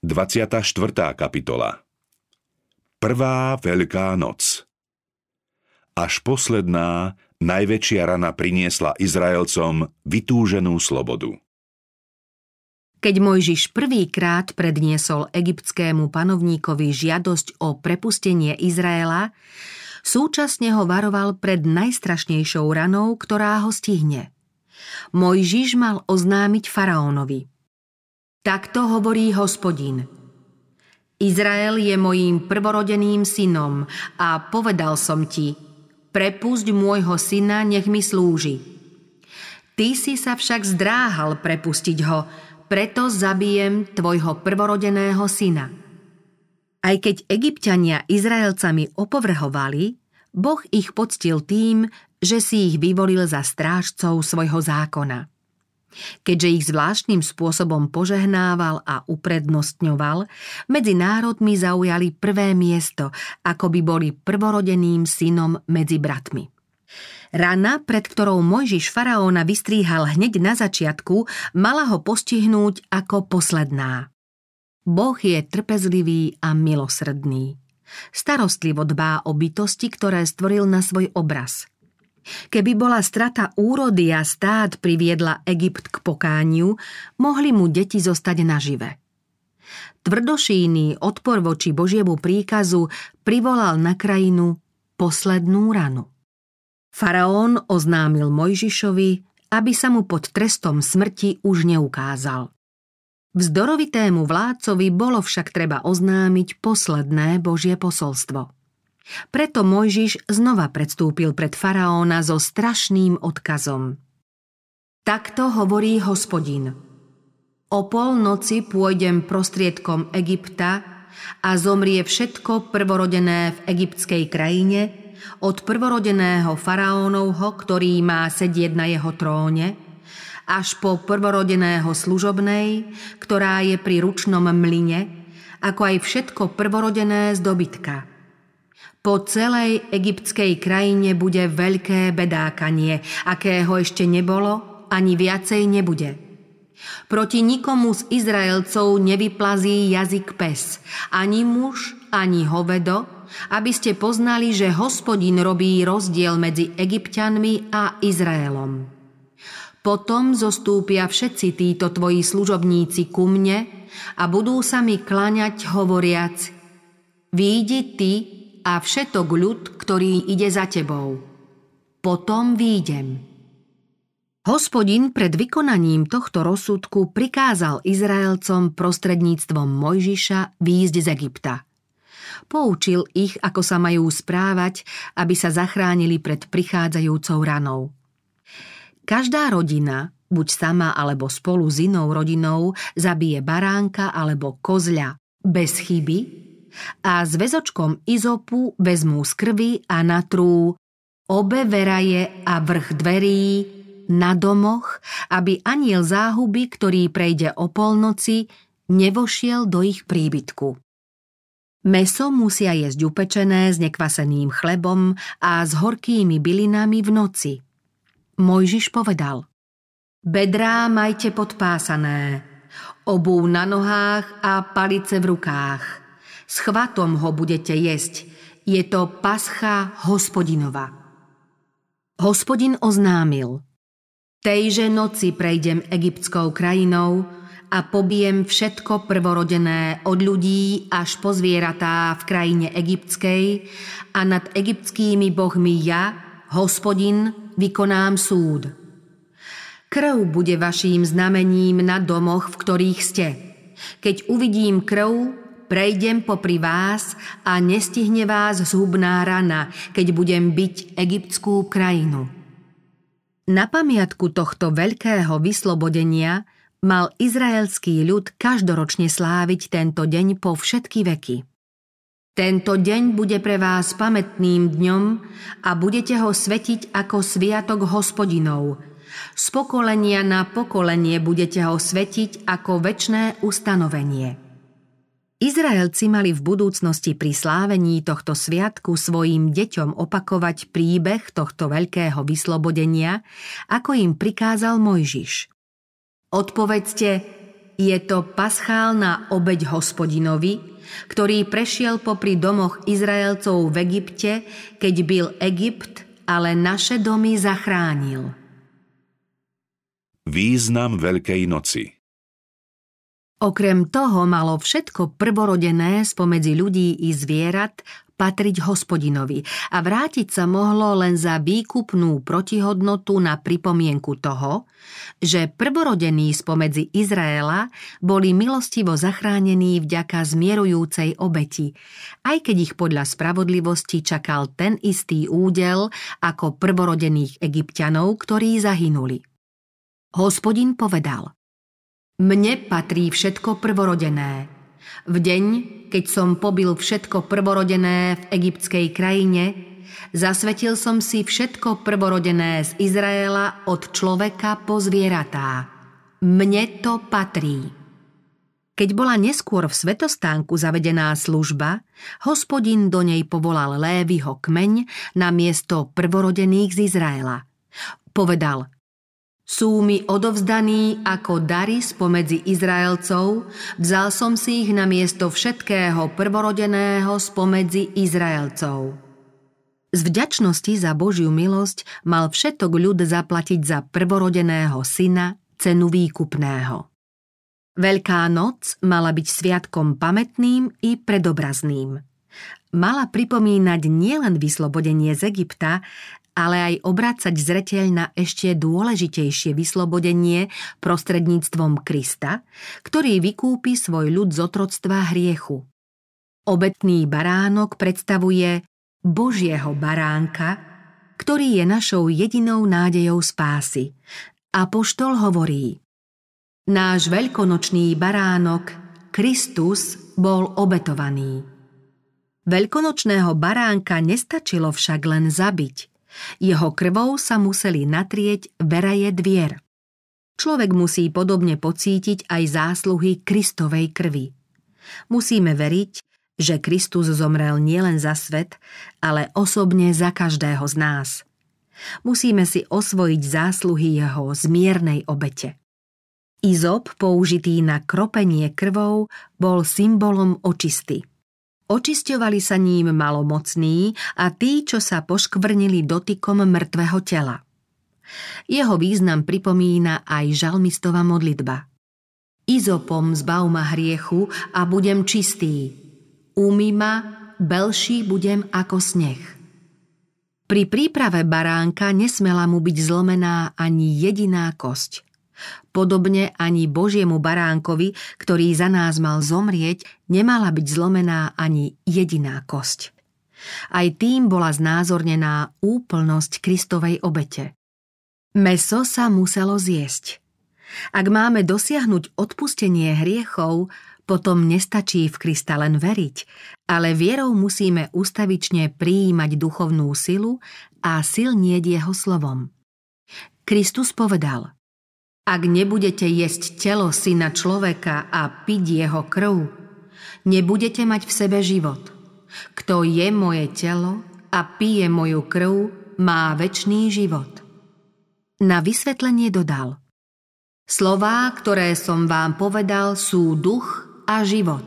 24. kapitola Prvá veľká noc Až posledná, najväčšia rana priniesla Izraelcom vytúženú slobodu. Keď Mojžiš prvýkrát predniesol egyptskému panovníkovi žiadosť o prepustenie Izraela, súčasne ho varoval pred najstrašnejšou ranou, ktorá ho stihne. Mojžiš mal oznámiť faraónovi. Takto hovorí hospodin. Izrael je mojím prvorodeným synom a povedal som ti, prepusť môjho syna, nech mi slúži. Ty si sa však zdráhal prepustiť ho, preto zabijem tvojho prvorodeného syna. Aj keď egyptiania Izraelcami opovrhovali, Boh ich poctil tým, že si ich vyvolil za strážcov svojho zákona. Keďže ich zvláštnym spôsobom požehnával a uprednostňoval, medzi národmi zaujali prvé miesto, ako by boli prvorodeným synom medzi bratmi. Rana, pred ktorou Mojžiš faraóna vystríhal hneď na začiatku, mala ho postihnúť ako posledná. Boh je trpezlivý a milosrdný. Starostlivo dbá o bytosti, ktoré stvoril na svoj obraz. Keby bola strata úrody a stát priviedla Egypt k pokániu, mohli mu deti zostať nažive. Tvrdošíný odpor voči Božiemu príkazu privolal na krajinu poslednú ranu. Faraón oznámil Mojžišovi, aby sa mu pod trestom smrti už neukázal. Vzdorovitému vládcovi bolo však treba oznámiť posledné Božie posolstvo. Preto Mojžiš znova predstúpil pred faraóna so strašným odkazom. Takto hovorí hospodin. O polnoci pôjdem prostriedkom Egypta a zomrie všetko prvorodené v egyptskej krajine, od prvorodeného faraónovho, ktorý má sedieť na jeho tróne, až po prvorodeného služobnej, ktorá je pri ručnom mline, ako aj všetko prvorodené z dobytka. Po celej egyptskej krajine bude veľké bedákanie, akého ešte nebolo, ani viacej nebude. Proti nikomu z Izraelcov nevyplazí jazyk pes, ani muž, ani hovedo, aby ste poznali, že hospodin robí rozdiel medzi egyptianmi a Izraelom. Potom zostúpia všetci títo tvoji služobníci ku mne a budú sa mi klaňať hovoriac Výjdi ty a všetok ľud, ktorý ide za tebou. Potom výjdem. Hospodin pred vykonaním tohto rozsudku prikázal Izraelcom prostredníctvom Mojžiša výjsť z Egypta. Poučil ich, ako sa majú správať, aby sa zachránili pred prichádzajúcou ranou. Každá rodina, buď sama alebo spolu s inou rodinou, zabije baránka alebo kozľa bez chyby a s väzočkom izopu vezmú z krvi a natrú obe veraje a vrch dverí na domoch, aby aniel záhuby, ktorý prejde o polnoci, nevošiel do ich príbytku. Meso musia jesť upečené s nekvaseným chlebom a s horkými bylinami v noci – Mojžiš povedal Bedrá majte podpásané, obú na nohách a palice v rukách. S chvatom ho budete jesť. Je to pascha hospodinova. Hospodin oznámil. Tejže noci prejdem egyptskou krajinou a pobijem všetko prvorodené od ľudí až po zvieratá v krajine egyptskej a nad egyptskými bohmi ja, hospodin, vykonám súd. Krv bude vaším znamením na domoch, v ktorých ste. Keď uvidím krv, prejdem popri vás a nestihne vás zhubná rana, keď budem byť egyptskú krajinu. Na pamiatku tohto veľkého vyslobodenia mal izraelský ľud každoročne sláviť tento deň po všetky veky. Tento deň bude pre vás pamätným dňom a budete ho svetiť ako sviatok hospodinov. Z pokolenia na pokolenie budete ho svetiť ako väčné ustanovenie. Izraelci mali v budúcnosti pri slávení tohto sviatku svojim deťom opakovať príbeh tohto veľkého vyslobodenia, ako im prikázal Mojžiš. Odpovedzte, Je to paschálna obeď hospodinovi, ktorý prešiel popri domoch Izraelcov v Egypte, keď byl Egypt, ale naše domy zachránil. Význam Veľkej noci Okrem toho malo všetko prvorodené spomedzi ľudí i zvierat patriť hospodinovi a vrátiť sa mohlo len za výkupnú protihodnotu na pripomienku toho, že prvorodení spomedzi Izraela boli milostivo zachránení vďaka zmierujúcej obeti, aj keď ich podľa spravodlivosti čakal ten istý údel ako prvorodených egyptianov, ktorí zahynuli. Hospodin povedal – mne patrí všetko prvorodené. V deň, keď som pobil všetko prvorodené v egyptskej krajine, zasvetil som si všetko prvorodené z Izraela od človeka po zvieratá. Mne to patrí. Keď bola neskôr v svetostánku zavedená služba, hospodin do nej povolal Lévyho kmeň na miesto prvorodených z Izraela. Povedal – sú mi odovzdaní ako dary spomedzi Izraelcov, vzal som si ich na miesto všetkého prvorodeného spomedzi Izraelcov. Z vďačnosti za Božiu milosť mal všetok ľud zaplatiť za prvorodeného syna cenu výkupného. Veľká noc mala byť sviatkom pamätným i predobrazným. Mala pripomínať nielen vyslobodenie z Egypta, ale aj obracať zreteľ na ešte dôležitejšie vyslobodenie prostredníctvom Krista, ktorý vykúpi svoj ľud z otroctva hriechu. Obetný baránok predstavuje Božieho baránka, ktorý je našou jedinou nádejou spásy. Apoštol hovorí Náš veľkonočný baránok, Kristus, bol obetovaný. Veľkonočného baránka nestačilo však len zabiť. Jeho krvou sa museli natrieť veraje dvier. Človek musí podobne pocítiť aj zásluhy Kristovej krvi. Musíme veriť, že Kristus zomrel nielen za svet, ale osobne za každého z nás. Musíme si osvojiť zásluhy jeho zmiernej obete. Izop, použitý na kropenie krvou, bol symbolom očisty. Očisťovali sa ním malomocní a tí, čo sa poškvrnili dotykom mŕtvého tela. Jeho význam pripomína aj žalmistova modlitba. Izopom zbav ma hriechu a budem čistý. Umy ma, belší budem ako sneh. Pri príprave baránka nesmela mu byť zlomená ani jediná kosť – Podobne ani Božiemu baránkovi, ktorý za nás mal zomrieť, nemala byť zlomená ani jediná kosť. Aj tým bola znázornená úplnosť Kristovej obete. Meso sa muselo zjesť. Ak máme dosiahnuť odpustenie hriechov, potom nestačí v Krista len veriť, ale vierou musíme ustavične prijímať duchovnú silu a silnieť jeho slovom. Kristus povedal – ak nebudete jesť telo syna človeka a piť jeho krv, nebudete mať v sebe život. Kto je moje telo a pije moju krv, má väčší život. Na vysvetlenie dodal Slová, ktoré som vám povedal, sú duch a život.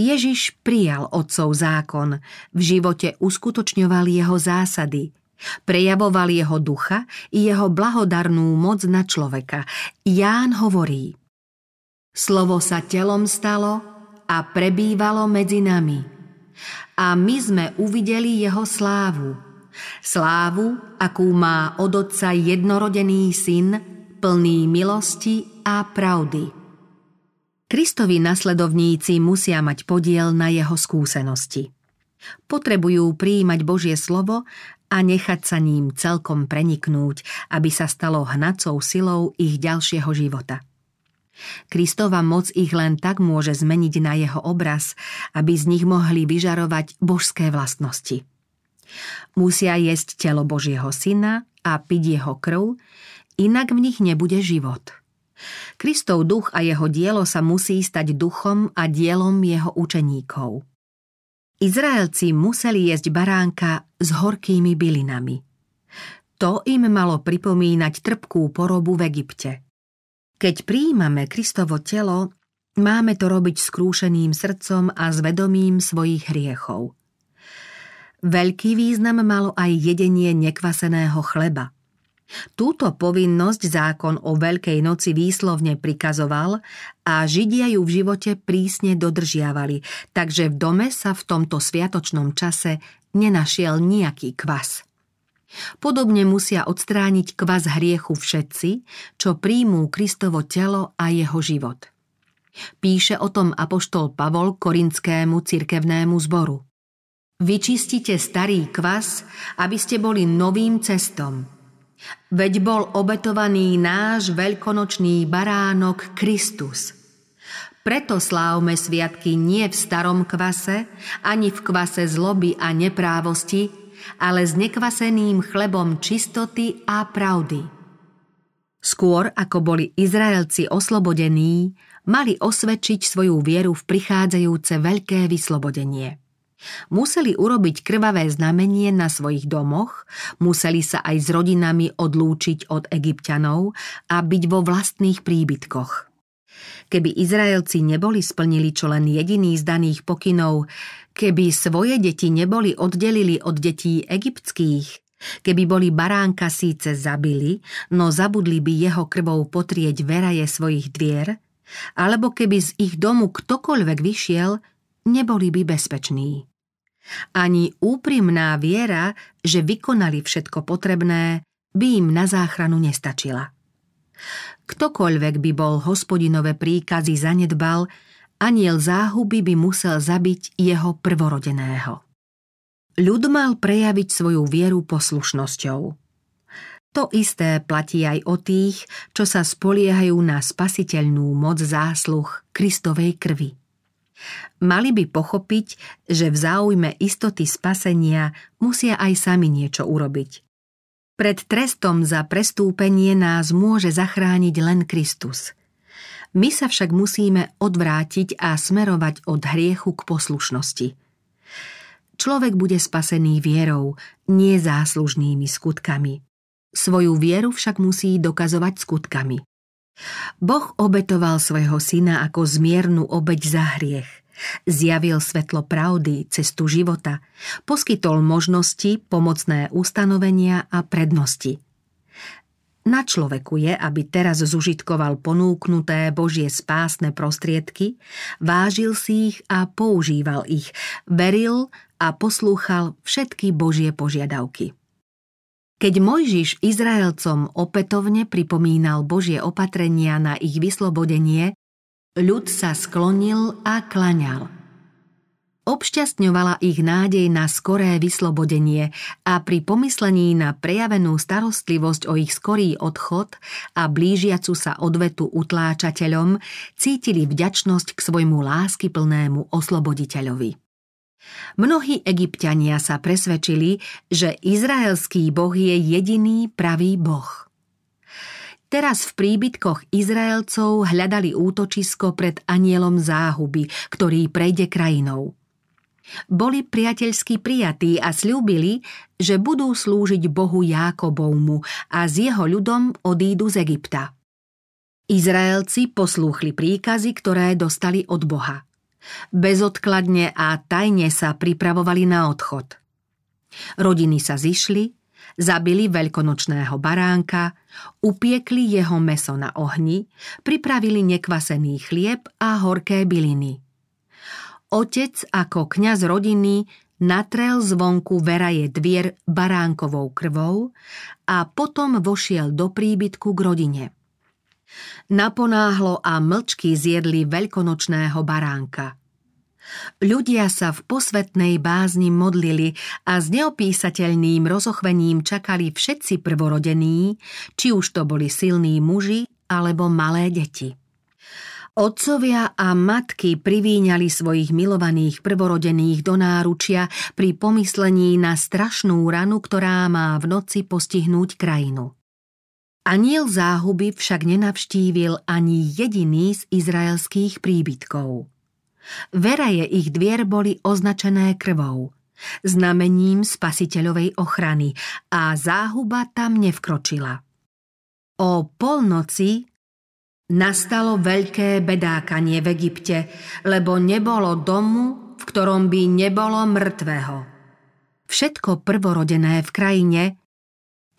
Ježiš prijal otcov zákon, v živote uskutočňoval jeho zásady – Prejavoval jeho ducha i jeho blahodarnú moc na človeka. Ján hovorí Slovo sa telom stalo a prebývalo medzi nami. A my sme uvideli jeho slávu. Slávu, akú má od otca jednorodený syn, plný milosti a pravdy. Kristovi nasledovníci musia mať podiel na jeho skúsenosti. Potrebujú prijímať Božie slovo a nechať sa ním celkom preniknúť, aby sa stalo hnacou silou ich ďalšieho života. Kristova moc ich len tak môže zmeniť na jeho obraz, aby z nich mohli vyžarovať božské vlastnosti. Musia jesť telo Božieho syna a piť jeho krv, inak v nich nebude život. Kristov duch a jeho dielo sa musí stať duchom a dielom jeho učeníkov – Izraelci museli jesť baránka s horkými bylinami. To im malo pripomínať trpkú porobu v Egypte. Keď prijímame Kristovo telo, máme to robiť skrúšeným srdcom a zvedomím svojich hriechov. Veľký význam malo aj jedenie nekvaseného chleba – Túto povinnosť zákon o Veľkej noci výslovne prikazoval a Židia ju v živote prísne dodržiavali, takže v dome sa v tomto sviatočnom čase nenašiel nejaký kvas. Podobne musia odstrániť kvas hriechu všetci, čo príjmú Kristovo telo a jeho život. Píše o tom apoštol Pavol korinskému cirkevnému zboru. Vyčistite starý kvas, aby ste boli novým cestom. Veď bol obetovaný náš veľkonočný baránok Kristus. Preto slávme sviatky nie v starom kvase, ani v kvase zloby a neprávosti, ale s nekvaseným chlebom čistoty a pravdy. Skôr ako boli Izraelci oslobodení, mali osvedčiť svoju vieru v prichádzajúce veľké vyslobodenie. Museli urobiť krvavé znamenie na svojich domoch, museli sa aj s rodinami odlúčiť od egyptianov a byť vo vlastných príbytkoch. Keby Izraelci neboli splnili čo len jediný z daných pokynov, keby svoje deti neboli oddelili od detí egyptských, keby boli baránka síce zabili, no zabudli by jeho krvou potrieť veraje svojich dvier, alebo keby z ich domu ktokoľvek vyšiel, neboli by bezpeční. Ani úprimná viera, že vykonali všetko potrebné, by im na záchranu nestačila. Ktokoľvek by bol hospodinové príkazy zanedbal, aniel záhuby by musel zabiť jeho prvorodeného. Ľud mal prejaviť svoju vieru poslušnosťou. To isté platí aj o tých, čo sa spoliehajú na spasiteľnú moc zásluh Kristovej krvi. Mali by pochopiť, že v záujme istoty spasenia musia aj sami niečo urobiť. Pred trestom za prestúpenie nás môže zachrániť len Kristus. My sa však musíme odvrátiť a smerovať od hriechu k poslušnosti. Človek bude spasený vierou, nie záslužnými skutkami. Svoju vieru však musí dokazovať skutkami. Boh obetoval svojho syna ako zmiernu obeď za hriech. Zjavil svetlo pravdy, cestu života, poskytol možnosti, pomocné ustanovenia a prednosti. Na človeku je, aby teraz zužitkoval ponúknuté Božie spásne prostriedky, vážil si ich a používal ich, veril a poslúchal všetky Božie požiadavky. Keď Mojžiš Izraelcom opätovne pripomínal Božie opatrenia na ich vyslobodenie, ľud sa sklonil a klaňal. Obšťastňovala ich nádej na skoré vyslobodenie a pri pomyslení na prejavenú starostlivosť o ich skorý odchod a blížiacu sa odvetu utláčateľom cítili vďačnosť k svojmu láskyplnému osloboditeľovi. Mnohí egyptiania sa presvedčili, že izraelský boh je jediný pravý boh. Teraz v príbytkoch Izraelcov hľadali útočisko pred anielom záhuby, ktorý prejde krajinou. Boli priateľsky prijatí a slúbili, že budú slúžiť Bohu Jákobovmu a s jeho ľudom odídu z Egypta. Izraelci poslúchli príkazy, ktoré dostali od Boha – Bezodkladne a tajne sa pripravovali na odchod. Rodiny sa zišli, zabili veľkonočného baránka, upiekli jeho meso na ohni, pripravili nekvasený chlieb a horké byliny. Otec ako kňaz rodiny natrel zvonku veraje dvier baránkovou krvou a potom vošiel do príbytku k rodine. Naponáhlo a mlčky zjedli veľkonočného baránka. Ľudia sa v posvetnej bázni modlili a s neopísateľným rozochvením čakali všetci prvorodení, či už to boli silní muži alebo malé deti. Otcovia a matky privíňali svojich milovaných prvorodených do náručia pri pomyslení na strašnú ranu, ktorá má v noci postihnúť krajinu. Aniel záhuby však nenavštívil ani jediný z izraelských príbytkov. Veraje ich dvier boli označené krvou, znamením spasiteľovej ochrany a záhuba tam nevkročila. O polnoci Nastalo veľké bedákanie v Egypte, lebo nebolo domu, v ktorom by nebolo mŕtvého. Všetko prvorodené v krajine,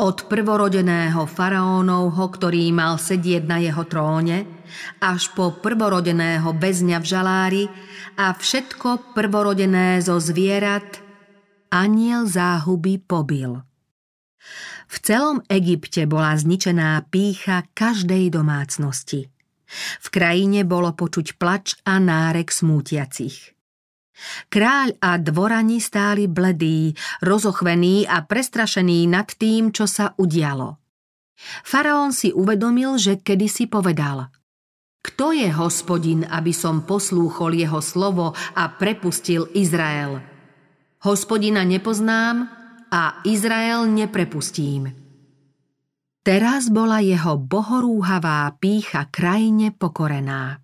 od prvorodeného faraónovho, ktorý mal sedieť na jeho tróne, až po prvorodeného bezňa v žalári a všetko prvorodené zo zvierat, aniel záhuby pobil. V celom Egypte bola zničená pícha každej domácnosti. V krajine bolo počuť plač a nárek smútiacich. Kráľ a dvorani stáli bledí, rozochvení a prestrašení nad tým, čo sa udialo. Faraón si uvedomil, že kedysi povedal Kto je hospodin, aby som poslúchol jeho slovo a prepustil Izrael? Hospodina nepoznám a Izrael neprepustím. Teraz bola jeho bohorúhavá pícha krajine pokorená.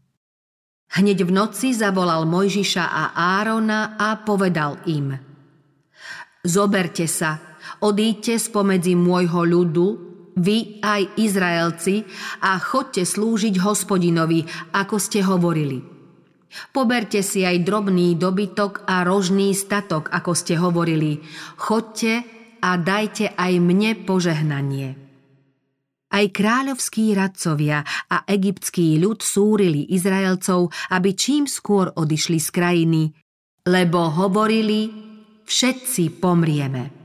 Hneď v noci zavolal Mojžiša a Árona a povedal im Zoberte sa, odíďte spomedzi môjho ľudu, vy aj Izraelci, a chodte slúžiť hospodinovi, ako ste hovorili. Poberte si aj drobný dobytok a rožný statok, ako ste hovorili. Chodte a dajte aj mne požehnanie. Aj kráľovskí radcovia a egyptský ľud súrili Izraelcov, aby čím skôr odišli z krajiny, lebo hovorili, všetci pomrieme.